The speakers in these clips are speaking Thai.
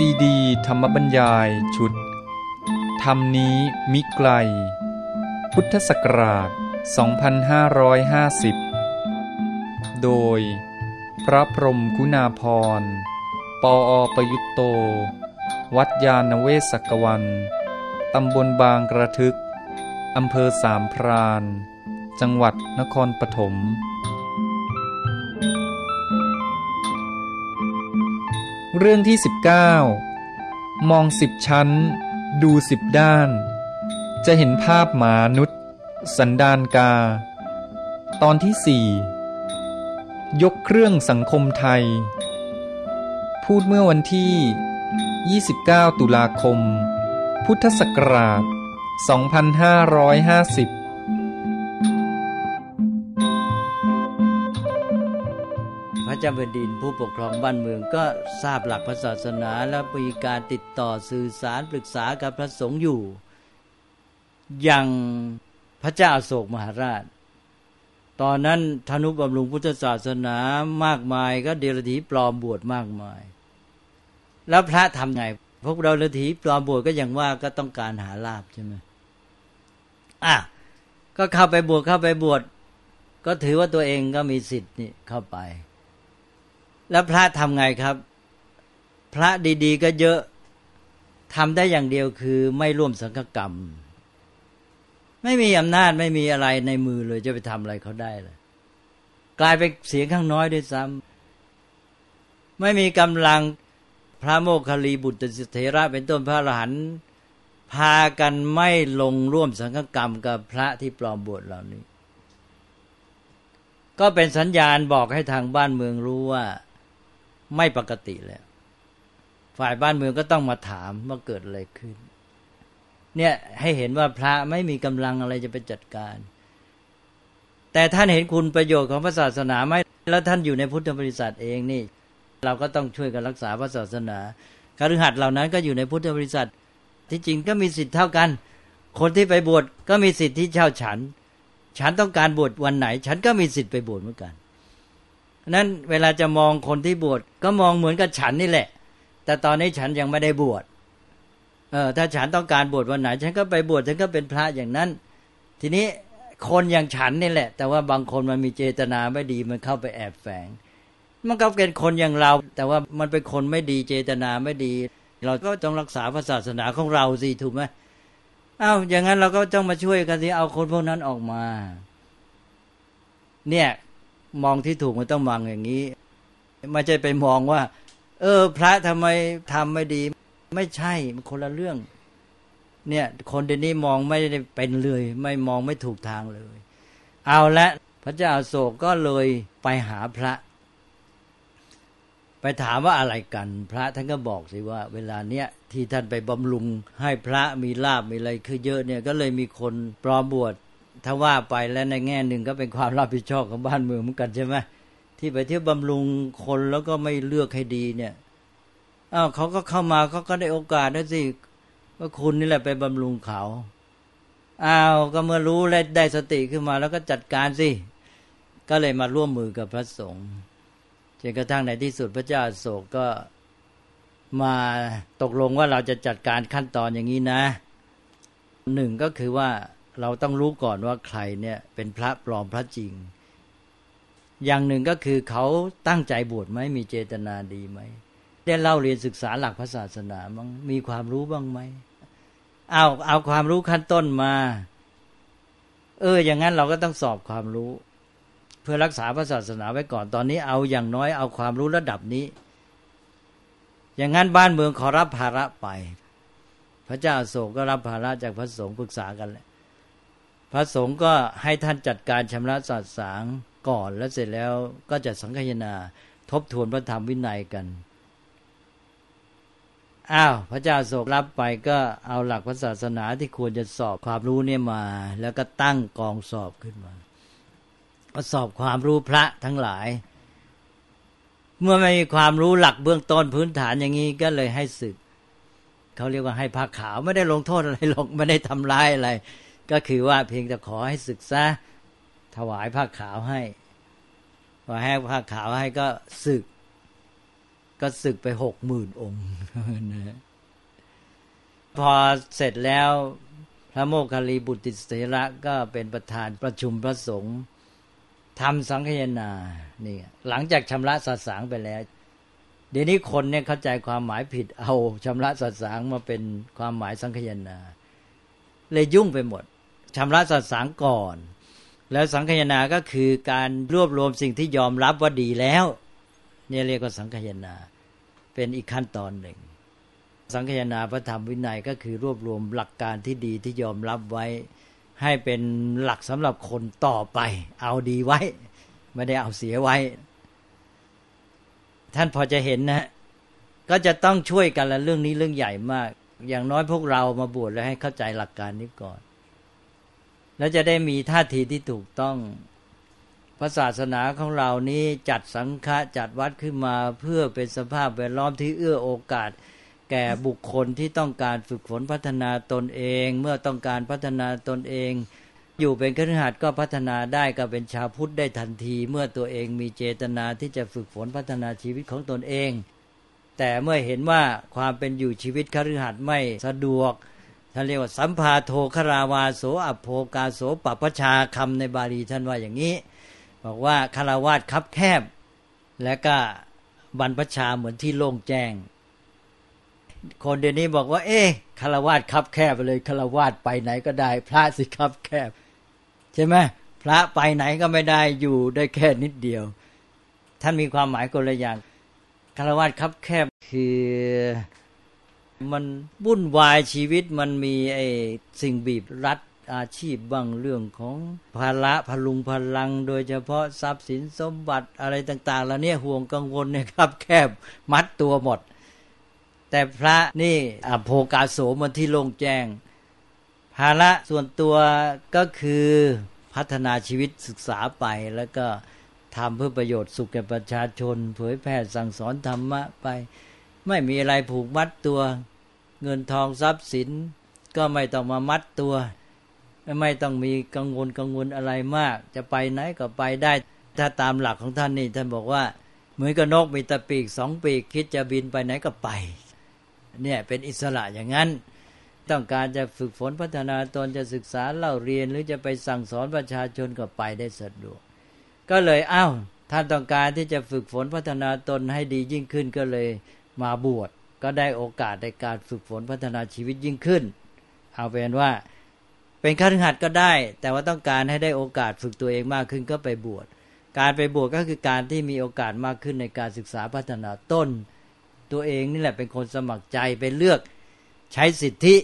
ซีดี ธรรมบัญญายชุด ธรรมนี้มิไกล พุทธศักราช 2550 โดย พระพรมกุณาพร ปออประยุตโต วัดยาณเวศกวัน ตำบลบางกระทึก อำเภอสามพราน จังหวัดนครปฐม เรื่องที่ 19 มองสิบชั้น ดูสิบด้าน จะเห็นภาพหมานุษย์ สันดานกา ตอนที่สี่ยกเครื่องสังคมไทย พูดเมื่อวันที่ 29 ตุลาคม พุทธศักราช 2550 จ้าแผ่นดินผู้ปกครองบ้านเมืองก็ทราบหลักพระศาสนาและมีการติดต่อสื่อสารปรึกษากับพระสงฆ์อยู่ อย่างพระเจ้าโศกมหาราช ตอนนั้นธนุบำรุงพุทธศาสนามากมายก็เดรธีปลอมบวชมากมาย แล้วพระทำไง พวกเราเดรธีปลอมบวชก็อย่างว่าก็ต้องการหาลาบใช่ไหมอะก็เข้าไปบวชเข้าไปบวชก็ถือว่าตัวเองก็มีสิทธิ์นี่เข้าไป แล้วพระทำไงครับ พระดี ๆ ก็เยอะทำได้อย่างเดียวคือไม่ร่วมสังฆกรรม ไม่มีอำนาจไม่มีอะไรในมือเลยจะไปทำอะไรเขาได้เลยกลายเป็นเสียงข้างน้อยด้วยซ้ำไม่มีกำลังพระโมคคัลลีบุตรเถระเป็นต้นพระอรหันต์พากันไม่ลงร่วมสังฆกรรมกับพระที่ปลอมบวชเหล่านี้ ก็เป็นสัญญาณบอกให้ทางบ้านเมืองรู้ว่า ไม่ปกติแล้ว ฝ่ายบ้านเมืองก็ต้องมาถามว่าเกิดอะไรขึ้น เนี่ยให้เห็นว่าพระไม่มีกำลังอะไรจะไปจัดการ แต่ท่านเห็นคุณประโยชน์ของพระศาสนาไหมแล้วท่านอยู่ในพุทธบริษัทเองนี่ เราก็ต้องช่วยกันรักษาพระศาสนาคฤหัสถ์เหล่านั้นก็อยู่ในพุทธบริษัท ที่จริงก็มีสิทธิ์เท่ากัน คนที่ไปบวชก็มีสิทธิ์ที่เช่าฉัน ฉันต้องการบวชวันไหน ฉันก็มีสิทธิ์ไปบวชเหมือนกัน นั้นเวลาจะมองคนที่บวชก็มองเหมือนกับฉันนี่แหละ แต่ตอนนี้ฉันยังไม่ได้บวชเออถ้าฉันต้องการบวชวันไหน ฉันก็ไปบวชฉันก็เป็นพระอย่างนั้น ทีนี้คนอย่างฉันนี่แหละ แต่ว่าบางคนมันมีเจตนาไม่ดีมันเข้าไปแอบแฝง มันก็เป็นคนอย่างเรา แต่ว่ามันเป็นคนไม่ดีเจตนาไม่ดี เราก็ต้องรักษาศาสนาของเราสิถูกไหมอ้าวอย่างนั้นเราก็ต้องมาช่วยกันสิเอาคนพวกนั้นออกมา เนี่ย มองที่ถูกมันต้องมองอย่างนี้ ไม่ใช่ไปมองว่า เออ พระทำไมทำไม่ดี ไม่ใช่มันคนละเรื่อง เนี่ย คนเดี๋ยวนี้มองไม่ได้เป็นเลย ไม่มองไม่ถูกทางเลย เอาละพระเจ้าโศกก็เลยไปหาพระ ไปถามว่าอะไรกัน พระท่านก็บอกสิว่า เวลาเนี้ยที่ท่านไปบำรุงให้พระมีลาบมีอะไรคือเยอะเนี่ย ก็เลยมีคนปลอมบวช ถ้าว่าไปแล้วในแง่หนึ่งก็เป็นความรับผิดชอบของบ้านเมืองเหมือนกันใช่ไหมที่ไปเที่ยวบำรุงคนแล้วก็ไม่เลือกให้ดีเนี่ยอ้าวเขาก็เข้ามาเขาก็ได้โอกาสนะสิว่าคุณนี่แหละไปบำรุงเขาอ้าวก็เมื่อรู้และได้สติขึ้นมา แล้วก็จัดการสิก็เลยมาร่วมมือกับพระสงฆ์จนกระทั่งในที่สุดพระเจ้าโศกก็มาตกลงว่าเราจะจัดการขั้นตอนอย่างนี้นะหนึ่งก็คือว่า เราต้องรู้ก่อนว่าใครเนี่ยเป็นพระปลอมพระจริง อย่างหนึ่งก็คือเขาตั้งใจบวชไหมมีเจตนาดีไหมได้เล่าเรียนศึกษาหลักพระศาสนาบ้างมีความรู้บ้างไหมเอาเอาความรู้ขั้นต้นมา เออ อย่างนั้นเราก็ต้องสอบความรู้ เพื่อรักษาพระศาสนาไว้ก่อนตอนนี้ เอาอย่างน้อยเอาความรู้ระดับนี้ อย่างนั้นบ้านเมืองขอรับภาระไป พระเจ้าโศกก็รับภาระจากพระสงฆ์ปรึกษากันแหละ พระสงฆ์ก็ให้ท่านจัดการชำระสัตสางก่อนแล้วเสร็จแล้วก็จะสังฆยนาทบทวนพระธรรมวินัยกัน อ้าว พระเจ้าโศกรับไปก็เอาหลักพระศาสนาที่ควรจะสอบความรู้เนี่ยมา แล้วก็ตั้งกองสอบขึ้นมา ก็สอบความรู้พระทั้งหลาย เมื่อไม่มีความรู้หลักเบื้องต้นพื้นฐานอย่างนี้ก็เลยให้ศึก เขาเรียกว่าให้ผ้าขาวไม่ได้ลงโทษอะไรหรอกไม่ได้ทำร้ายอะไร ก็คือว่าเพียงแต่ขอให้ศึกษาถวายผ้าขาวให้พอให้ผ้าขาวให้ก็ศึก ก็ศึกไปหกหมื่นองค์นะพอเสร็จแล้วพระโมคคัลลีบุตรเสระก็เป็นประธานประชุมพระสงฆ์ทำสังฆยนานี่หลังจากชำระสัตสางไปแล้ว เดี๋ยวนี้คนเนี่ยเข้าใจความหมายผิดเอาชำระสัตสางมาเป็นความหมายสังฆยนาเลยยุ่งไปหมด ชำระสัตสางก่อน แล้วสังฆยนาก็คือการรวบรวมสิ่งที่ยอมรับว่าดีแล้วเนี่ยเรียกว่าสังฆยนาเป็นอีกขั้นตอนหนึ่ง สังคยนาพระธรรมวินัยก็คือรวบรวมหลักการที่ดีที่ยอมรับไว้ ให้เป็นหลักสำหรับคนต่อไป เอาดีไว้ ไม่ได้เอาเสียไว้ ท่านพอจะเห็นนะก็จะต้องช่วยกันละเรื่องนี้เรื่องใหญ่มาก อย่างน้อยพวกเรามาบวชแล้วให้เข้าใจหลักการนี้ก่อน แล้วจะได้มีท่าทีที่ถูกต้องพระศาสนาของเรานี้จัดสังฆะจัดวัดขึ้นมาเพื่อเป็นสภาพแวดล้อมที่เอื้อโอกาส แก่บุคคลที่ต้องการฝึกฝนพัฒนาตนเอง เมื่อต้องการพัฒนาตนเอง อยู่เป็นครหัสก็พัฒนาได้ก็เป็นชาวพุทธได้ทันที เมื่อตัวเองมีเจตนาที่จะฝึกฝนพัฒนาชีวิตของตนเอง แต่เมื่อเห็นว่าความเป็นอยู่ชีวิตคฤหัสถ์ไม่สะดวก ท่านเรียกว่าสัมภาโทคราวาโสอโภกาโสปปชาคำในบาลีท่านว่าอย่างนี้ บอกว่าคารวาสคับแคบ และก็บรรพชาเหมือนที่โล่งแจ้ง คนเดี๋ยวนี้บอกว่า เอ๊ะคารวาสคับแคบเลยคารวาสไปไหนก็ได้ พระสิคับแคบ ใช่ไหมพระไปไหนก็ไม่ได้อยู่ได้แค่นิดเดียว ท่านมีความหมายคนละอย่างคารวาสคับแคบคือ มันวุ่นวายชีวิตมันมีไอ้สิ่งบีบรัดอาชีพบ้างเรื่องของภาระพลุงพลัง โดยเฉพาะทรัพย์สินสมบัติอะไรต่าง ๆ แล้วเนี่ยห่วงกังวลเนี่ยครับ แคบมัดตัวหมด แต่พระนี่อโภกาโสมันที่ลงแจ้ง ภาระส่วนตัวก็คือพัฒนาชีวิตศึกษาไปแล้วก็ทำเพื่อประโยชน์สุขแก่ประชาชน เผยแพร่สั่งสอนธรรมะไป ไม่มีอะไรผูกมัดตัว เงินทองทรัพย์สิน ก็ไม่ต้องมามัดตัว ไม่ต้องมีกังวลกังวลอะไรมาก จะไปไหนก็ไปได้ ถ้าตามหลักของท่านนี่ท่านบอกว่า เหมือนกับนกมีตะปีกสองปีก คิดจะบินไปไหนก็ไป เนี่ยเป็นอิสระอย่างนั้น ต้องการจะฝึกฝนพัฒนาตนจะศึกษาเล่าเรียนหรือจะไปสั่งสอนประชาชนก็ไปได้สะดวก ก็เลยอ้าวท่านต้องการที่จะฝึกฝนพัฒนาตนให้ดียิ่งขึ้นก็เลย มาบวชก็ได้โอกาสในการฝึกฝนพัฒนาชีวิตยิ่งขึ้น เอาเป็นว่าเป็นข้าราชการก็ได้ แต่ว่าต้องการให้ได้โอกาสฝึกตัวเองมากขึ้นก็ไปบวชการไปบวชก็คือการที่มีโอกาสมากขึ้นในการศึกษาพัฒนาต้น ตัวเองนี่แหละเป็นคนสมัครใจไปเลือกใช้สิทธิ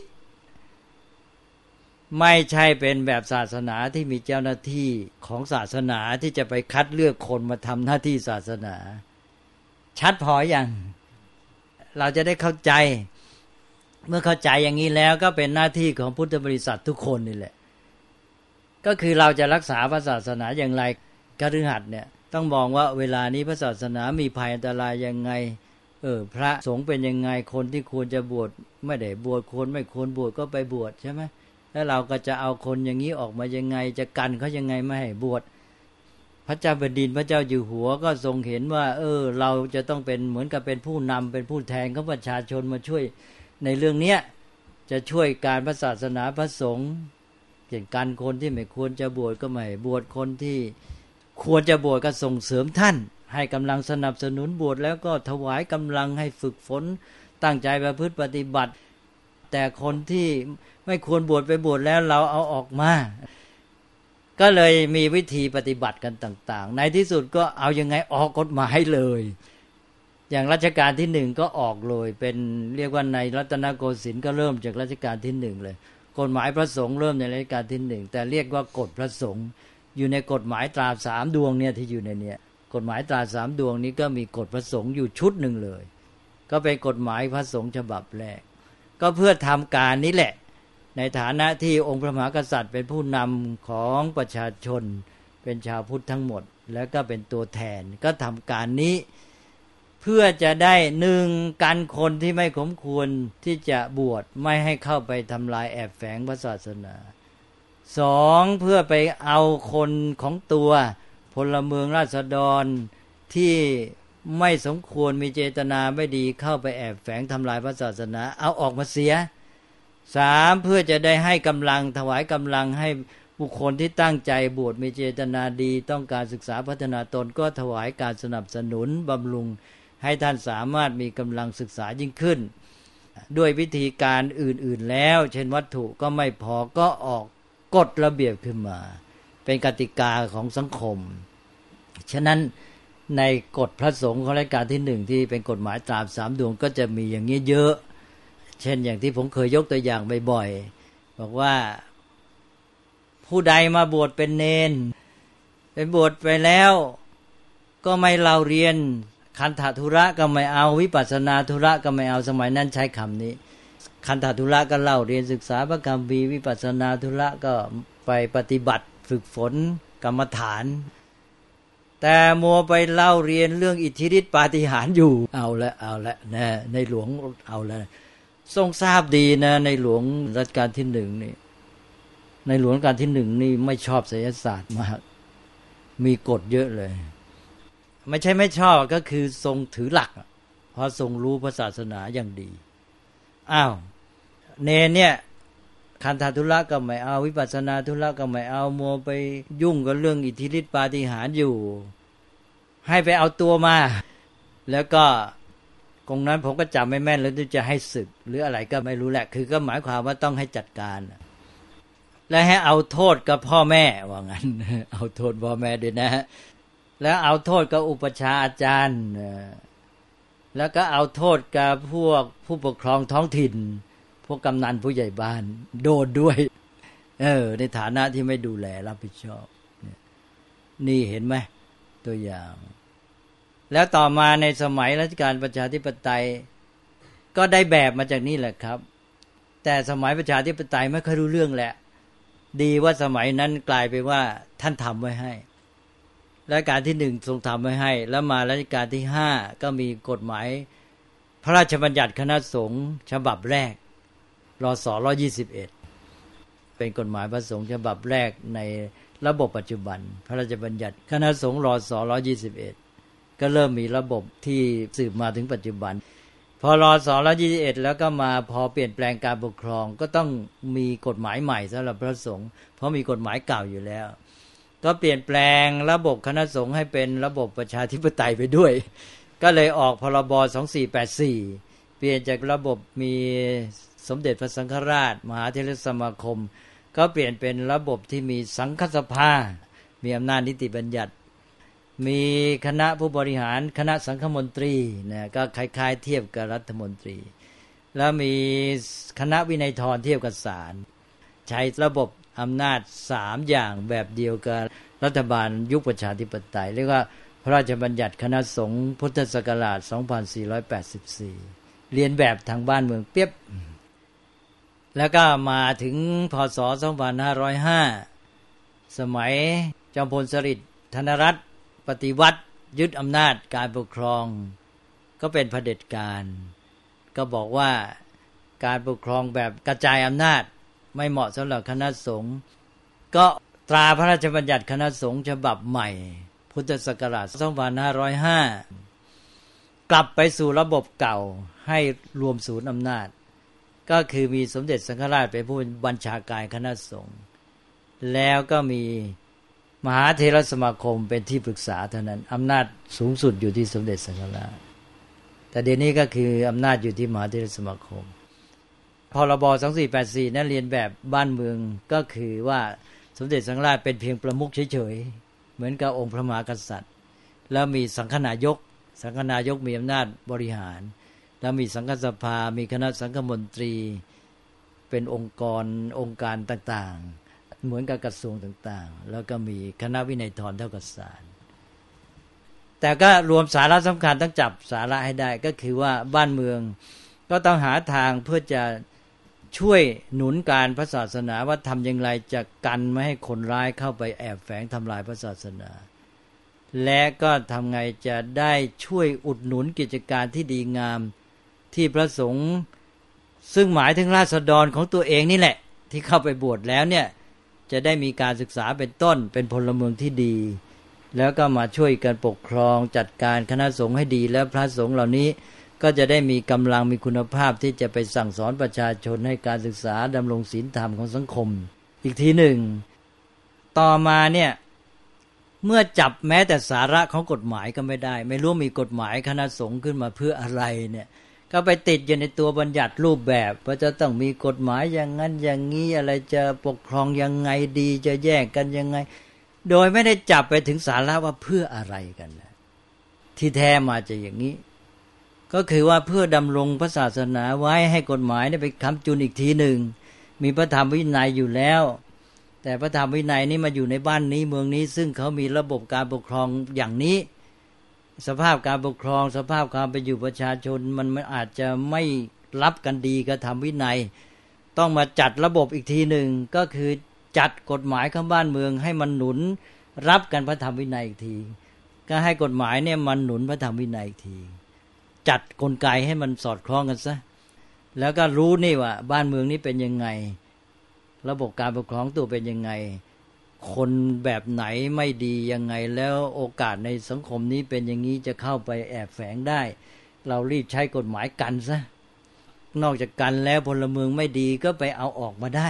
ไม่ใช่เป็นแบบศาสนาที่มีเจ้าหน้าที่ของศาสนาที่จะไปคัดเลือกคนมาทำหน้าที่ศาสนา ชัดพออย่าง เราจะได้เข้าใจ เมื่อเข้าใจอย่างนี้แล้วก็เป็นหน้าที่ของพุทธบริษัททุกคนนี่แหละ ก็คือเราจะรักษาพระศาสนาอย่างไรกฤหัสเนี่ยต้องมองว่าเวลานี้พระศาสนามีภัยอันตรายยังไง เออพระสงฆ์เป็นยังไงคนที่ควรจะบวชไม่ได้บวชคนไม่ควรบวชก็ไปบวชใช่ไหมแล้วเราก็จะเอาคนอย่างนี้ออกมายังไง จะกันเขายังไงไม่ให้บวช พระเจ้าแผ่นดินพระเจ้าอยู่หัวก็ทรงเห็นว่า เออ เราจะต้องเป็นเหมือนกับเป็นผู้นำเป็นผู้แทนของประชาชนมาช่วยในเรื่องเนี้ยจะช่วยการพระศาสนาพระสงฆ์เกี่ยกันคนที่ไม่ควรจะบวชก็ไม่บวชคนที่ควรจะบวชก็ส่งเสริมท่าน ให้กำลังสนับสนุนบวชแล้วก็ถวายกำลังให้ฝึกฝน ตั้งใจประพฤติปฏิบัติ แต่คนที่ไม่ควรบวชไปบวชแล้วเราเอาออกมา ก็เลยมีวิธีปฏิบัติกันต่าง ๆ ในที่สุดก็เอายังไงออกกฎหมายเลย อย่างรัชกาลที่หนึ่งก็ออกเลย เป็นเรียกว่าในรัตนโกสินทร์ก็เริ่มจากรัชกาลที่หนึ่งเลย กฎหมายพระสงฆ์เริ่มในรัชกาลที่หนึ่งแต่เรียกว่ากฎพระสงฆ์อยู่ในกฎหมายตราสามดวงเนี่ยที่อยู่ในเนี้ยกฎหมายตราสามดวงนี้ก็มีกฎพระสงฆ์อยู่ชุดหนึ่งเลย ก็เป็นกฎหมายพระสงฆ์ฉบับแรก ก็เพื่อทำการนี้แหละ ในฐานะที่องค์พระมหากษัตริย์ เป็นผู้นำของประชาชน เป็นชาวพุทธทั้งหมด แล้วก็เป็นตัวแทนก็ทำการนี้ เพื่อจะได้หนึ่งกันคนที่ไม่สมควรที่จะบวชไม่ให้เข้าไปทำลายแอบแฝงพระศาสนาสองเพื่อไปเอาคนของตัวพลเมืองราษฎรที่ไม่สมควรมีเจตนาไม่ดีเข้าไปแอบแฝงทำลายพระศาสนา เอาออกมาเสีย สามเพื่อจะได้ให้กำลังถวายกำลังให้บุคคลที่ตั้งใจบวชมีเจตนาดี ต้องการศึกษาพัฒนาตนก็ถวายการสนับสนุนบำรุง ให้ท่านสามารถมีกำลังศึกษายิ่งขึ้น ด้วยวิธีการอื่นๆแล้ว เช่นวัตถุก็ไม่พอก็ออกกฎระเบียบขึ้นมา เป็นกติกาของสังคม ฉะนั้นในกฎพระสงฆ์ของรายการที่หนึ่งที่เป็นกฎหมายตามสามดวงก็จะมีอย่างนี้เยอะ เช่นอย่างที่ผมเคยยกตัวอย่างบ่อยๆบอกว่าผู้ใดมาบวชเป็นเนนเป็นบวชไปแล้ว ก็ไม่เราเรียนคันธทุระก็ไม่เอาวิปัสนาธุระก็ไม่เอาสมัยนั้นใช้คำนี้ คันธทุระก็เล่าเรียนศึกษาพระกรรมวีวิปัสนาธุระก็ไปปฏิบัติฝึกฝนกรรมฐาน แต่มัวไปเล่าเรียนเรื่องอิทธิฤทธิปาฏิหาริย์อยู่เอาละเอาละนะในหลวงเอาละ ทรงทราบดีนะ ในหลวงรัชกาลที่หนึ่งนี่ในหลวงราชการที่หนึ่งนี่ไม่ชอบศิลศาสตร์มาก มีกฎเยอะเลย ไม่ใช่ไม่ชอบก็คือทรงถือหลักเพราะทรงรู้พระศาสนาอย่างดีอ้าวเนเนี่ยคันธทุระก็ไม่เอาวิปัสนาทุระก็ไม่เอาโมไปยุ่งกับเรื่องอิทธิฤทธิปาฏิหาริย์อยู่ ให้ไปเอาตัวมา แล้วก็ ตรงนั้นผมก็จำไม่แม่นแล้วจะให้ศึก หรืออะไรก็ไม่รู้แหละ คือก็หมายความว่าต้องให้จัดการ และให้เอาโทษกับพ่อแม่ว่างั้น เอาโทษพ่อแม่ด้วยนะฮะแล้วเอาโทษกับอุปชาอาจารย์ แล้วก็เอาโทษกับพวกผู้ปกครองท้องถิ่น พวกกำนันผู้ใหญ่บ้าน โดนด้วย เออ ในฐานะที่ไม่ดูแลรับผิดชอบ นี่เห็นไหมตัวอย่าง แล้วต่อมาในสมัยรัชกาลประชาธิปไตย ก็ได้แบบมาจากนี่แหละครับ แต่สมัยประชาธิปไตยไม่เคยรู้เรื่องแหละ ดีว่าสมัยนั้นกลายไปว่าท่านทำไว้ให้รัชการที่หนึ่งทรงทำไว้ให้ แล้วมารัชการที่ห้าก็มีกฎหมาย พระราชบัญญัติคณะสงฆ์ฉบับแรกรอสอร้อยี่สิบเอ็ดเป็นกฎหมายพระสงฆ์ฉบับแรกในระบบปัจจุบัน พระราชบัญญัติคณะสงฆ์รอสอร้อยี่สิบเอ็ด ก็เริ่มมีระบบที่สืบมาถึงปัจจุบัน พอรอสองร้อยี่สิบเอ็ดแล้วก็มาพอเปลี่ยนแปลงการปกครองก็ต้องมีกฎหมายใหม่สำหรับพระสงฆ์เพราะมีกฎหมายเก่าอยู่แล้ว ก็เปลี่ยนแปลงระบบคณะสงฆ์ให้เป็นระบบประชาธิปไตยไปด้วย ก็เลยออกพรบสองสี่แปดสี่เปลี่ยนจากระบบมีสมเด็จพระสังฆราช มหาเทรสมาคม ก็เปลี่ยนเป็นระบบที่มีสังฆสภา มีอำนาจนิติบัญญัติ มีคณะผู้บริหารคณะสังฆมนตรีนะก็คล้ายๆ เทียบกับรัฐมนตรี แล้วมีคณะวินัยทรเทียบกับศาลใช้ระบบอำนาจสามอย่างแบบเดียวกับรัฐบาลยุคประชาธิปไตยเรียกว่าพระราชบัญญัติคณะสงฆ์พุทธศักราช 2484 เรียนแบบทางบ้านเมืองเปียบ แล้วก็มาถึงพศ 2505 สมัยจอมพลสฤษดิ์ธนรัตน์ ปฏิวัติยึดอำนาจการปกครอง ก็เป็นเผด็จการ ก็บอกว่าการปกครองแบบกระจายอำนาจไม่เหมาะสำหรับคณะสงฆ์ก็ตราพระราชบัญญัติคณะสงฆ์ฉบับใหม่ พุทธศักราช 2505 กลับไปสู่ระบบเก่าให้รวมศูนย์อำนาจ ก็คือมีสมเด็จสังฆราชเป็นผู้บัญชาการคณะสงฆ์แล้วก็มี มหาเทรสมาคมเป็นที่ปรึกษาเท่านั้นอำนาจสูงสุดอยู่ที่สมเด็จสังฆราชแต่เดี๋ยวนี้ก็คืออำนาจอยู่ที่มหาเทรสมาคมพรบสองสี่แปดสี่นั้นเรียนแบบบ้านเมืองก็คือว่าสมเด็จสังฆราชเป็นเพียงประมุขเฉยๆเหมือนกับองค์พระมหากษัตริย์ แล้วมีสังฆนายก สังฆนายกมีอำนาจบริหาร แล้วมีสังฆสภา มีคณะสังฆมนตรี เป็นองค์กรองค์การต่างๆ เหมือนกับกระทรวงต่างๆ แล้วก็มีคณะวินัยทรเท่ากับศาลแต่ก็รวมสาระสำคัญต้องจับสาระให้ได้ ก็คือว่าบ้านเมืองก็ต้องหาทางเพื่อจะช่วยหนุนการพระศาสนาว่าทำอย่างไรจะกันไม่ให้คนร้ายเข้าไปแอบแฝงทำลายพระศาสนา และก็ทำไงจะได้ช่วยอุดหนุนกิจการที่ดีงามที่พระสงฆ์ซึ่งหมายถึงราษฎรของตัวเองนี่แหละ ที่เข้าไปบวชแล้วเนี่ย จะได้มีการศึกษาเป็นต้น เป็นพลเมืองที่ดี แล้วก็มาช่วยกันปกครองจัดการคณะสงฆ์ให้ดี แล้วพระสงฆ์เหล่านี้ก็จะได้มีกำลังมีคุณภาพที่จะไปสั่งสอนประชาชนให้การศึกษาดำรงศีลธรรมของสังคม อีกทีหนึ่ง ต่อมาเนี่ยเมื่อจับแม้แต่สาระของกฎหมายก็ไม่ได้ ไม่รู้มีกฎหมายคณะสงฆ์ขึ้นมาเพื่ออะไรเนี่ย ก็ไปติดอยู่ในตัวบัญญัติรูปแบบว่าจะต้องมีกฎหมายอย่างนั้นอย่างนี้อะไรจะปกครองยังไงดีจะแยกกันยังไง โดยไม่ได้จับไปถึงสาระว่าเพื่ออะไรกันนะที่แท้มาจะอย่างนี้ ก็คือว่าเพื่อดำรงพระศาสนาไว้ให้กฎหมายได้ไปคำจุนอีกทีหนึ่งมีพระธรรมวินัยอยู่แล้ว แต่พระธรรมวินัยนี้มาอยู่ในบ้านนี้เมืองนี้ ซึ่งเขามีระบบการปกครองอย่างนี้ สภาพการปกครอง สภาพความเป็นอยู่ประชาชนมันมันอาจจะไม่รับกันดีกับธรรมวินัย ต้องมาจัดระบบอีกทีหนึ่งก็คือจัดกฎหมายข้าบ้านเมือง ให้มันหนุนรับกันพระธรรมวินัยอีกที ก็ให้กฎหมายเนี่ยมันหนุนพระธรรมวินัยอีกที จัดกลไกให้มันสอดคล้องกันซะแล้วก็รู้นี่ว่า บ้านเมืองนี้เป็นยังไง ระบบการปกครองตัวเป็นยังไง คนแบบไหนไม่ดียังไงแล้วโอกาสในสังคมนี้เป็นอย่างนี้จะเข้าไปแอบแฝงได้ เรารีบใช้กฎหมายกันซะนอกจากกันแล้วพลเมืองไม่ดีก็ไปเอาออกมาได้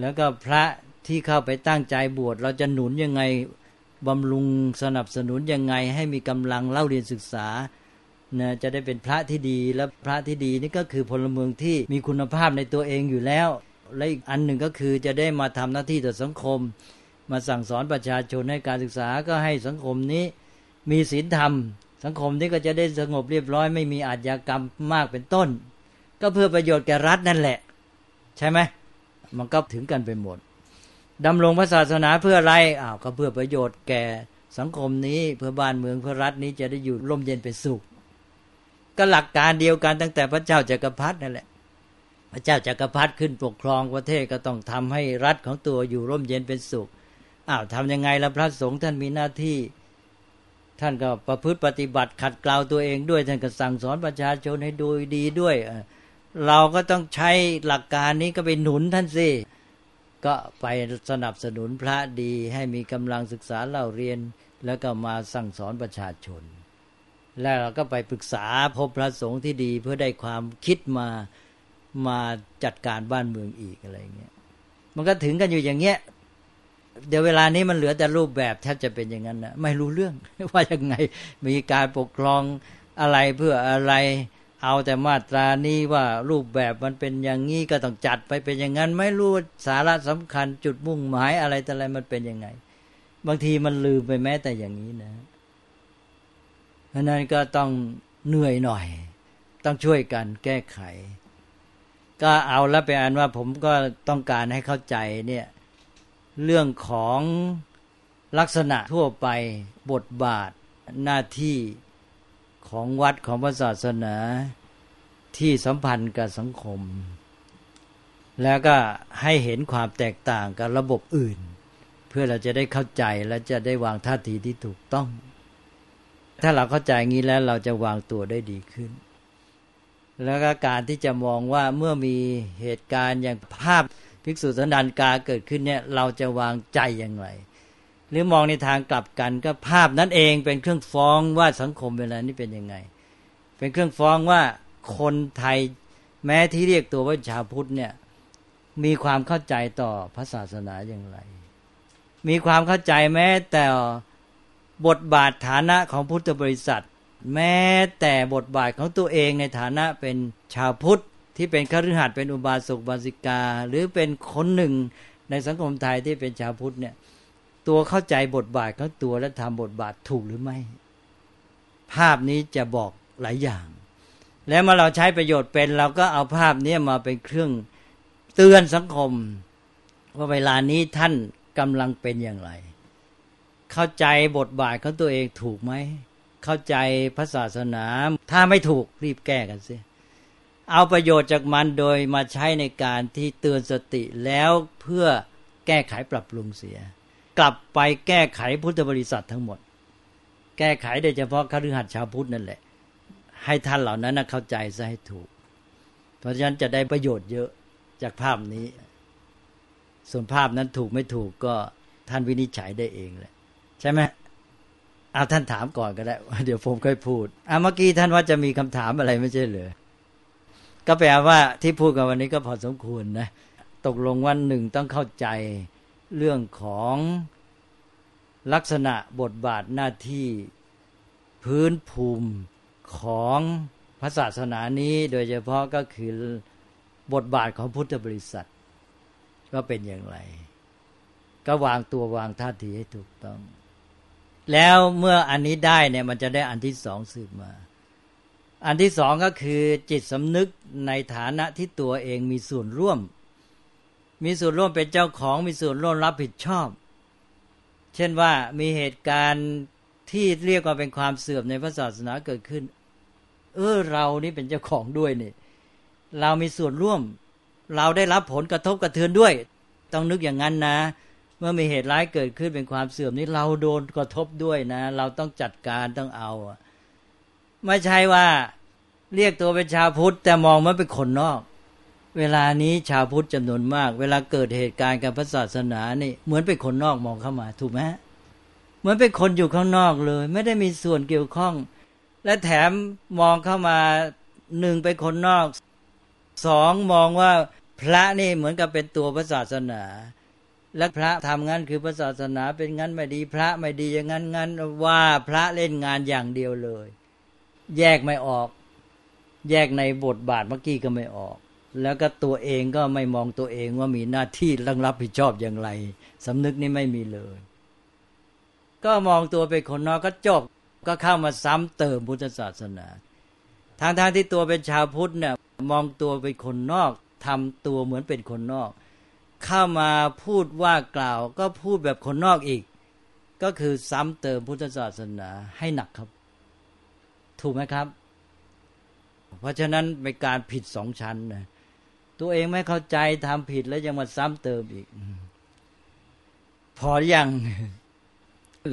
แล้วก็พระที่เข้าไปตั้งใจบวชเราจะหนุนยังไงบำรุงสนับสนุนยังไงให้มีกำลังเล่าเรียนศึกษานะจะได้เป็นพระที่ดีและพระที่ดีนี่ก็คือพลเมืองที่มีคุณภาพในตัวเองอยู่แล้ว และอีกอันหนึ่งก็คือจะได้มาทำหน้าที่ต่อสังคม มาสั่งสอนประชาชนให้การศึกษาก็ให้สังคมนี้มีศีลธรรม สังคมนี้ก็จะได้สงบเรียบร้อย ไม่มีอาชญากรรมมากเป็นต้น ก็เพื่อประโยชน์แก่รัฐนั่นแหละ ใช่ไหมมันก็ถึงกันไปหมดดำรงพระศาสนาเพื่ออะไรอ้าวก็เพื่อประโยชน์แก่สังคมนี้เพื่อบ้านเมืองเพื่อรัฐนี้จะได้อยู่ร่มเย็นเป็นสุข ก็หลักการเดียวกันตั้งแต่พระเจ้าจากักรพรรดินั่นแหละ พระเจ้าจากักรพรรดิขึ้นปกครองประเทศก็ต้องทำให้รัฐของตัวอยู่ร่มเย็นเป็นสุขอ้าวทำยังไงละพระสงฆ์ท่านมีหน้าที่ ท่านก็ประพฤติปฏิบัติขัดเกลาตัวเองด้วย ท่านก็สั่งสอนประชาชนให้ดูดีด้วย เราก็ต้องใช้หลักการนี้ก็ไปหนุนท่านสิก็ไปสนับสนุนพระดีให้มีกำลังศึกษาเล่าเรียน แล้วก็มาสั่งสอนประชาชน แล้วเราก็ไปปรึกษาพบพระสงฆ์ที่ดีเพื่อได้ความคิดมา มาจัดการบ้านเมืองอีกอะไรเงี้ยมันก็ถึงกันอยู่อย่างเงี้ยเดี๋ยวเวลานี้มันเหลือแต่รูปแบบแทบจะเป็นอย่างนั้นนะไม่รู้เรื่องว่ายังไงมีการปกครองอะไรเพื่ออะไร เอาแต่มาตรานี้ว่ารูปแบบมันเป็นอย่างนี้ก็ต้องจัดไปเป็นอย่างนั้น ไม่รู้สาระสำคัญจุดมุ่งหมายอะไรแต่อะไรมันเป็นยังไง บางทีมันลืมไปแม้แต่อย่างนี้นะเพราะนั้นก็ต้องเหนื่อยหน่อย ต้องช่วยกันแก้ไข ก็เอาแล้วเป็นอันว่าผมก็ต้องการให้เข้าใจเนี่ยเรื่องของลักษณะทั่วไปบทบาทหน้าที่ของวัดของพระศาสนาที่สัมพันธ์กับสังคม แล้วก็ให้เห็นความแตกต่างกับระบบอื่น เพื่อเราจะได้เข้าใจและจะได้วางท่าทีที่ถูกต้อง ถ้าเราเข้าใจงี้แล้วเราจะวางตัวได้ดีขึ้น แล้วก็การที่จะมองว่าเมื่อมีเหตุการณ์อย่างภาพภิกษุสันดานกาเกิดขึ้นเนี่ยเราจะวางใจอย่างไร หรือมองในทางกลับกันก็ภาพนั้นเองเป็นเครื่องฟ้องว่าสังคมเวลานี้เป็นยังไง เป็นเครื่องฟ้องว่าคนไทยแม้ที่เรียกตัวว่าชาวพุทธเนี่ยมีความเข้าใจต่อพระศาสนาอย่างไร มีความเข้าใจแม้แต่บทบาทฐานะของพุทธบริษัท แม้แต่บทบาทของตัวเองในฐานะเป็นชาวพุทธที่เป็นคฤหัสถ์เป็นอุบาสกบาสิกา หรือเป็นคนหนึ่งในสังคมไทยที่เป็นชาวพุทธเนี่ยตัวเข้าใจบทบาทของตัวและทำบทบาทถูกหรือไม่ ภาพนี้จะบอกหลายอย่าง แล้วเมื่อเราใช้ประโยชน์เป็นเราก็เอาภาพนี้มาเป็นเครื่องเตือนสังคม ว่าเวลานี้ท่านกำลังเป็นอย่างไร เข้าใจบทบาทของตัวเองถูกไหม เข้าใจพระศาสนา ถ้าไม่ถูกรีบแก้กันสิเอาประโยชน์จากมันโดยมาใช้ในการที่เตือนสติแล้วเพื่อแก้ไขปรับปรุงเสีย กลับไปแก้ไขพุทธบริษัททั้งหมด แก้ไขโดยเฉพาะคฤหัสถ์ชาวพุทธนั่นแหละ ให้ท่านเหล่านั้นเข้าใจซะให้ถูก เพราะฉะนั้นจะได้ประโยชน์เยอะจากภาพนี้ ส่วนภาพนั้นถูกไม่ถูกก็ท่านวินิจฉัยได้เองแหละช่ไหม เอาท่านถามก่อนก็ได้ เดี๋ยวผมค่อยพูดอ่าเมื่อกี้ท่านว่าจะมีคำถามอะไรไม่ใช่เหรอก็แปลว่าที่พูดกันวันนี้ก็พอสมควรนะ ตกลงวันหนึ่งต้องเข้าใจเรื่องของลักษณะบทบาทหน้าที่พื้นภูมิของพระศาสนานี้โดยเฉพาะก็คือบทบาทของพุทธบริษัท ก็เป็นอย่างไร ก็วางตัววางท่าทีให้ถูกต้อง แล้วเมื่ออันนี้ได้เนี่ยมันจะได้อันที่สองสืบมา อันที่สองก็คือจิตสำนึกในฐานะที่ตัวเองมีส่วนร่วม มีส่วนร่วมเป็นเจ้าของมีส่วนร่วมรับผิดชอบ เช่นว่ามีเหตุการณ์ที่เรียกว่าเป็นความเสื่อมในพระศาสนาเกิดขึ้น เออเรานี่เป็นเจ้าของด้วยนี่เรามีส่วนร่วม เราได้รับผลกระทบกระเทือนด้วย ต้องนึกอย่างนั้นนะ เมื่อมีเหตุร้ายเกิดขึ้นเป็นความเสื่อมนี้เราโดนกระทบด้วยนะ เราต้องจัดการต้องเอาไม่ใช่ว่าเรียกตัวเป็นชาวพุทธ แต่มองมันเป็นคนนอก เวลานี้ชาวพุทธจำนวนมาก เวลาเกิดเหตุการณ์กับพระศาสนานี่เหมือนเป็นคนนอกมองเข้ามา ถูกไหมเหมือนเป็นคนอยู่ข้างนอกเลย ไม่ได้มีส่วนเกี่ยวข้อง และแถมมองเข้ามาหนึ่งเป็นคนนอกสองมองว่าพระนี่เหมือนกับเป็นตัวพระศาสนา และพระทำงั้นคือพระศาสนาเป็นงั้นไม่ดีพระไม่ดีอย่างนั้นงั้นว่าพระเล่นงานอย่างเดียวเลย แยกไม่ออก แยกในบทบาทเมื่อกี้ก็ไม่ออก แล้วก็ตัวเองก็ไม่มองตัวเองว่ามีหน้าที่รังรับผิดชอบอย่างไรสำนึกนี่ไม่มีเลย ก็มองตัวเป็นคนนอกก็จบก็เข้ามาซ้ำเติมพุทธศาสนาทางทางที่ตัวเป็นชาวพุทธเนี่ยมองตัวเป็นคนนอกทำตัวเหมือนเป็นคนนอก เข้ามาพูดว่ากล่าว ก็พูดแบบคนนอกอีก ก็คือซ้ำเติมพุทธศาสนาให้หนักครับ ถูกไหมครับ เพราะฉะนั้นเป็นการผิดสองชั้นนะตัวเองไม่เข้าใจทำผิดแล้วยังมาซ้ำเติมอีก พออยัง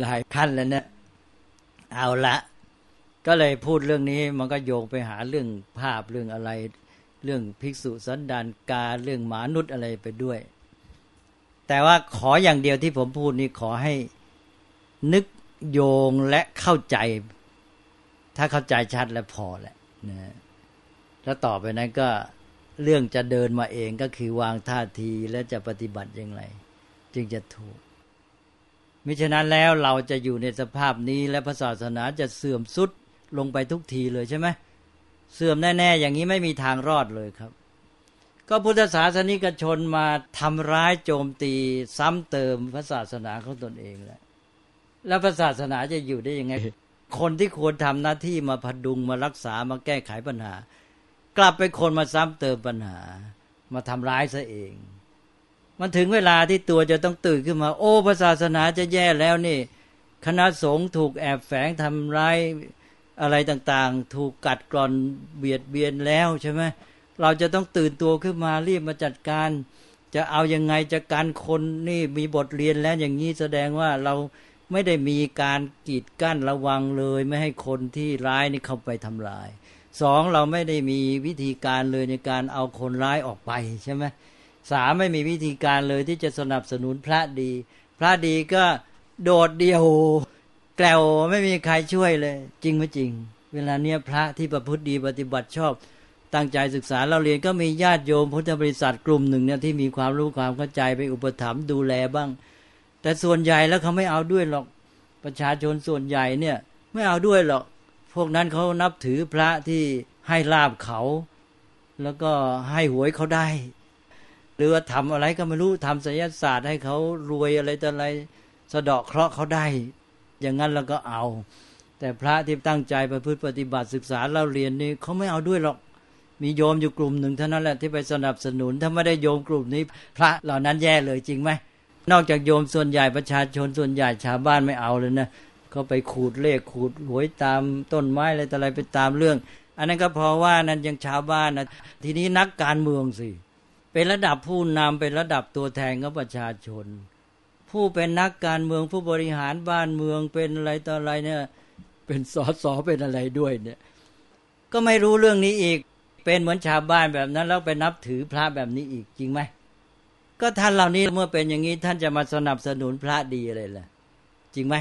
หลายขั้นแล้วเนะี่ยเอาละก็เลยพูดเรื่องนี้มันก็โยงไปหาเรื่องภาพเรื่องอะไร เรื่องภิกษุสันดานกาเรื่องหมานุษย์อะไรไปด้วย แต่ว่าขออย่างเดียวที่ผมพูดนี้ขอให้นึกโยงและเข้าใจ ถ้าเข้าใจชัดแล้วพอแหละนะแล้วต่อไปนั้นก็เรื่องจะเดินมาเองก็คือวางท่าทีและจะปฏิบัติอย่างไร จึงจะถูกมิฉะนั้นแล้วเราจะอยู่ในสภาพนี้และพระศาสนาจะเสื่อมสุดลงไปทุกทีเลยใช่ไหมเสื่อมแน่ ๆ อย่างนี้ไม่มีทางรอดเลยครับ ก็พุทธศาสนิกชนมาทำร้ายโจมตีซ้ำเติมพระศาสนาของตนเองแล้วแล้วพระศาสนาจะอยู่ได้ยังไง คนที่ควรทำหน้าที่มาพดุงมารักษามาแก้ไขปัญหา กลับไปคนมาซ้ำเติมปัญหา มาทำร้ายซะเอง มันถึงเวลาที่ตัวจะต้องตื่นขึ้นมา โอ้พระศาสนาจะแย่แล้วนี่ คณะสงฆ์ถูกแอบแฝงทำร้ายอะไรต่างๆ ถูกกัดกร่อนเบียดเบียนแล้วใช่ไหม เราจะต้องตื่นตัวขึ้นมารีบมาจัดการ จะเอายังไงจะการคนนี่มีบทเรียนแล้วอย่างนี้แสดงว่าเราไม่ได้มีการกีดกั้นระวังเลย ไม่ให้คนที่ร้ายนี่เข้าไปทำลายสองเราไม่ได้มีวิธีการเลยในการเอาคนร้ายออกไปใช่ไหมสามไม่มีวิธีการเลยที่จะสนับสนุนพระดี พระดีก็โดดเดี่ยวแกลวไม่มีใครช่วยเลย จริงไม่จริง เวลาเนี้ยพระที่ประพฤติดีปฏิบัติชอบ ตั้งใจศึกษาเราเรียนก็มีญาติโยมพุทธบริษัทกลุ่มหนึ่งเนี่ยที่มีความรู้ความเข้าใจไปอุปถัมภ์ดูแลบ้าง แต่ส่วนใหญ่แล้วเขาไม่เอาด้วยหรอกประชาชนส่วนใหญ่เนี่ย ไม่เอาด้วยหรอก พวกนั้นเขานับถือพระที่ให้ลาบเขา แล้วก็ให้หวยเขาได้ หรือว่าทำอะไรก็ไม่รู้ทำศิลศาสตร์ให้เขารวยอะไรต่ออะไรสะเดาะเคราะห์เขาได้ อย่างนั้นเราก็เอา แต่พระที่ตั้งใจไปพืชปฏิบัติศึกษาเราเรียนนี่เขาไม่เอาด้วยหรอก มีโยมอยู่กลุ่มหนึ่งเท่านั้นแหละที่ไปสนับสนุน ถ้าไม่ได้โยมกลุ่มนี้ พระเหล่านั้นแย่เลยจริงไหมนอกจากโยมส่วนใหญ่ประชาชนส่วนใหญ่ชาวบ้านไม่เอาเลยนะเขาไปขูดเลขขูดหวยตามต้นไม้อะไรแต่อะไรไปตามเรื่อง อันนั้นก็เพราะว่านั้นยังชาวบ้านนะทีนี้นักการเมืองสิเป็นระดับผู้นำเป็นระดับตัวแทนของประชาชน ผู้เป็นนักการเมืองผู้บริหารบ้านเมืองเป็นอะไรต่ออะไรเนี่ย เป็นสอสอเป็นอะไรด้วยเนี่ย ก็ไม่รู้เรื่องนี้อีก เป็นเหมือนชาวบ้านแบบนั้น แล้วไปนับถือพระแบบนี้อีกจริงไหมก็ท่านเหล่านี้เมื่อเป็นอย่างนี้ท่านจะมาสนับสนุนพระดีอะไรล่ะ จริงไหม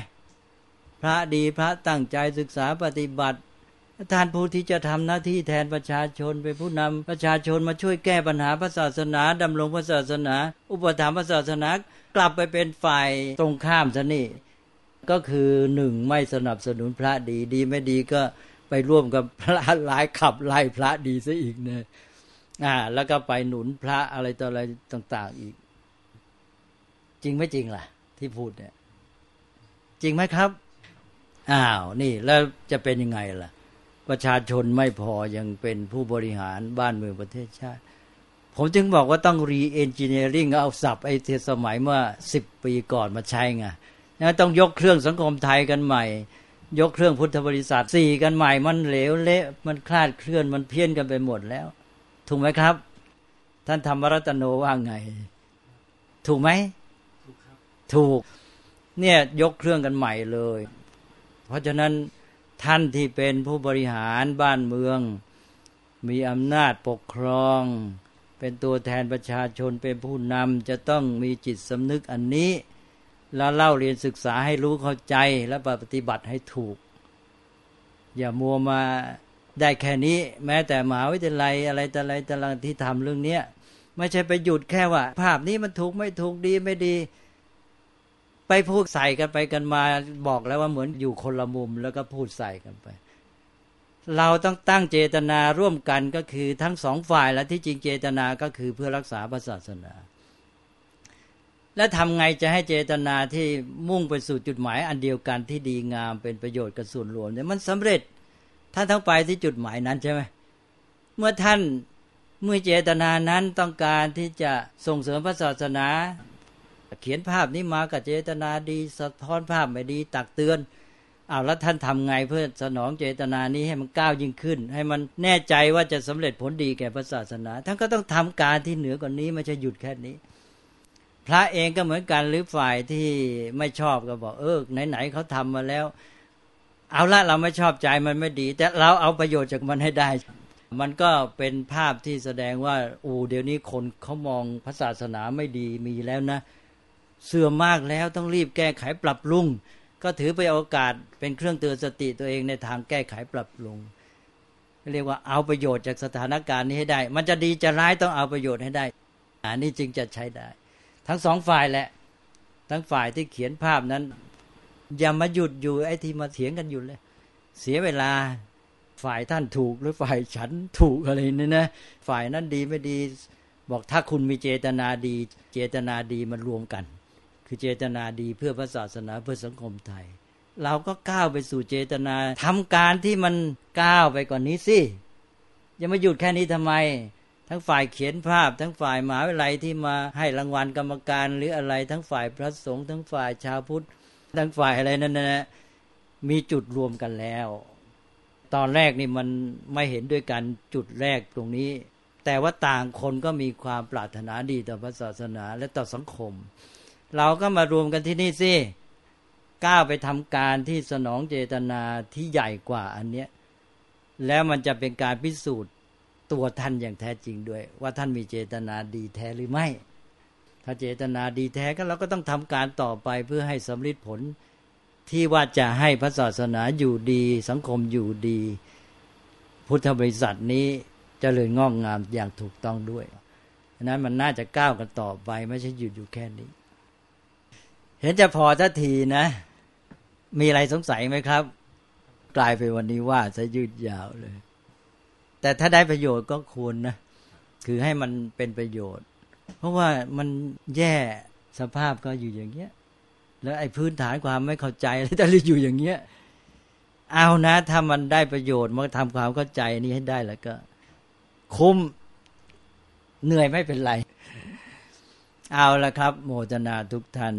พระดีพระตั้งใจศึกษาปฏิบัติท่านผู้ที่จะทำหน้าที่แทนประชาชนเป็นผู้นำประชาชนมาช่วยแก้ปัญหาพระศาสนาดำรงพระศาสนา อุปถัมภ์พระศาสนากลับไปเป็นฝ่ายตรงข้ามซะนี่ก็คือหนึ่งไม่สนับสนุนพระดีดีไม่ดีก็ ไปร่วมกับพระหลายขับไล่พระดีซะอีกเนี่ยอ่า แล้วก็ไปหนุนพระอะไรต่ออะไรต่าง ๆ อีก จริงไม่จริงล่ะ ที่พูดเนี่ย จริงไหมครับอ้าวนี่แล้วจะเป็นยังไงล่ะ ประชาชนไม่พอยังเป็นผู้บริหารบ้านเมืองประเทศชาติ ผมจึงบอกว่าต้อง re-engineering เอาศัพท์ไอ้เทสมัยเมื่อสิบปีก่อนมาใช้ไงนะต้องยกเครื่องสังคมไทยกันใหม่ ยกเครื่องพุทธบริษัทสี่กันใหม่มันเหลวเละมันคลาดเคลื่อนมันเพี้ยนกันไปหมดแล้ว ถูกไหมครับ ท่านธรรมรัตโนว่าไง ถูกไหมถูก เนี่ยยกเครื่องกันใหม่เลย เพราะฉะนั้นท่านที่เป็นผู้บริหารบ้านเมือง มีอำนาจปกครอง เป็นตัวแทนประชาชนเป็นผู้นำจะต้องมีจิตสำนึกอันนี้ แล้วเล่าเรียนศึกษาให้รู้เข้าใจและปฏิบัติให้ถูก อย่ามัวมาได้แค่นี้ แม้แต่มหาวิทยาลัยอะไรแต่อะไรแต่ละที่ทำเรื่องเนี้ยไม่ใช่ไปหยุดแค่ว่า ภาพนี้มันถูกไม่ถูกดีไม่ดี ไปพูดใส่กันไปกันมาบอกแล้วว่าเหมือนอยู่คนละมุมแล้วก็พูดใส่กันไป เราต้องตั้งเจตนาร่วมกันก็คือทั้งสองฝ่ายและที่จริงเจตนาก็คือเพื่อรักษาศาสนา และทำไงจะให้เจตนาที่มุ่งไปสู่จุดหมายอันเดียวกันที่ดีงามเป็นประโยชน์กับส่วนรวมเนี่ยมันสำเร็จท่านทั้งไปที่จุดหมายนั้นใช่ไหมเมื่อท่านเมื่อเจตนานั้นต้องการที่จะส่งเสริมพระศาสนา เขียนภาพนี้มากับเจตนาดีสะท้อนภาพไม่ดีตักเตือนเอาแล้วท่านทำไงเพื่อสนองเจตนานี้ให้มันก้าวยิ่งขึ้น ให้มันแน่ใจว่าจะสำเร็จผลดีแก่พระศาสนาท่านก็ต้องทำการที่เหนือกว่านี้ไม่ใช่หยุดแค่นี้ พระเองก็เหมือนกันหรือฝ่ายที่ไม่ชอบก็บอก เออไหนๆเขาทำมาแล้ว เอาละเราไม่ชอบใจมันไม่ดี แต่เราเอาประโยชน์จากมันให้ได้ มันก็เป็นภาพที่แสดงว่าอูเดี๋ยวนี้คนเขามองพระศาสนาไม่ดีมีแล้วนะ เสื่อมมากแล้วต้องรีบแก้ไขปรับปรุงก็ถือไปโอกาสเป็นเครื่องเตือนสติตัวเองในทางแก้ไขปรับปรุงเรียกว่าเอาประโยชน์จากสถานการณ์นี้ให้ได้ มันจะดีจะร้ายต้องเอาประโยชน์ให้ได้อันนี้จึงจะใช้ได้ ทั้งสองฝ่ายแหละ ทั้งฝ่ายที่เขียนภาพนั้น อย่ามาหยุดอยู่ไอ้ที่มาเถียงกันอยู่เลย เสียเวลาฝ่ายท่านถูกหรือฝ่ายฉันถูกอะไรนี่นะฝ่ายนั้นดีไม่ดี บอกถ้าคุณมีเจตนาดี เจตนาดีมันรวมกัน คือเจตนาดีเพื่อพระศาสนาเพื่อสังคมไทย เราก็ก้าวไปสู่เจตนาทำการที่มันก้าวไปก่อนนี้สิอย่ามาหยุดแค่นี้ทำไม ทั้งฝ่ายเขียนภาพ ทั้งฝ่ายมหาวิทยาลัยที่มาให้รางวัลกรรมการหรืออะไร ทั้งฝ่ายพระสงฆ์ทั้งฝ่ายชาวพุทธทั้งฝ่ายอะไรนั่นนะมีจุดรวมกันแล้ว ตอนแรกนี่มันไม่เห็นด้วยกันจุดแรกตรงนี้ แต่ว่าต่างคนก็มีความปรารถนาดีต่อพระศาสนาและต่อสังคม เราก็มารวมกันที่นี่สิก้าวไปทำการที่สนองเจตนาที่ใหญ่กว่าอันเนี้ยแล้วมันจะเป็นการพิสูจน์ ตัวท่านอย่างแท้จริงด้วย ว่าท่านมีเจตนาดีแท้หรือไม่ ถ้าเจตนาดีแท้ก็เราก็ต้องทำการต่อไปเพื่อให้สำลิดผลที่ว่าจะให้พระศาสนาอยู่ดี สังคมอยู่ดี พุทธบริษัทนี้จเจริญงอกงามอย่างถูกต้องด้วยนั้นมันน่าจะก้าวกันต่อไปไม่ใช่หยุดอยู่แค่นี้ เห็นจะพอทันทีนะ มีอะไรสงสัยไหมครับ กลายไปวันนี้ว่าจะยืดยาวเลย แต่ถ้าได้ประโยชน์ก็ควรนะ คือให้มันเป็นประโยชน์ เพราะว่ามันแย่สภาพก็อยู่อย่างเงี้ย แล้วไอ้พื้นฐานความไม่เข้าใจอะไรแต่อยู่อย่างเงี้ย เอานะถ้ามันได้ประโยชน์มันทำความเข้าใจนี้ให้ได้แล้วก็ คุ้มเหนื่อยไม่เป็นไร เอาละครับ โมทนาทุกท่าน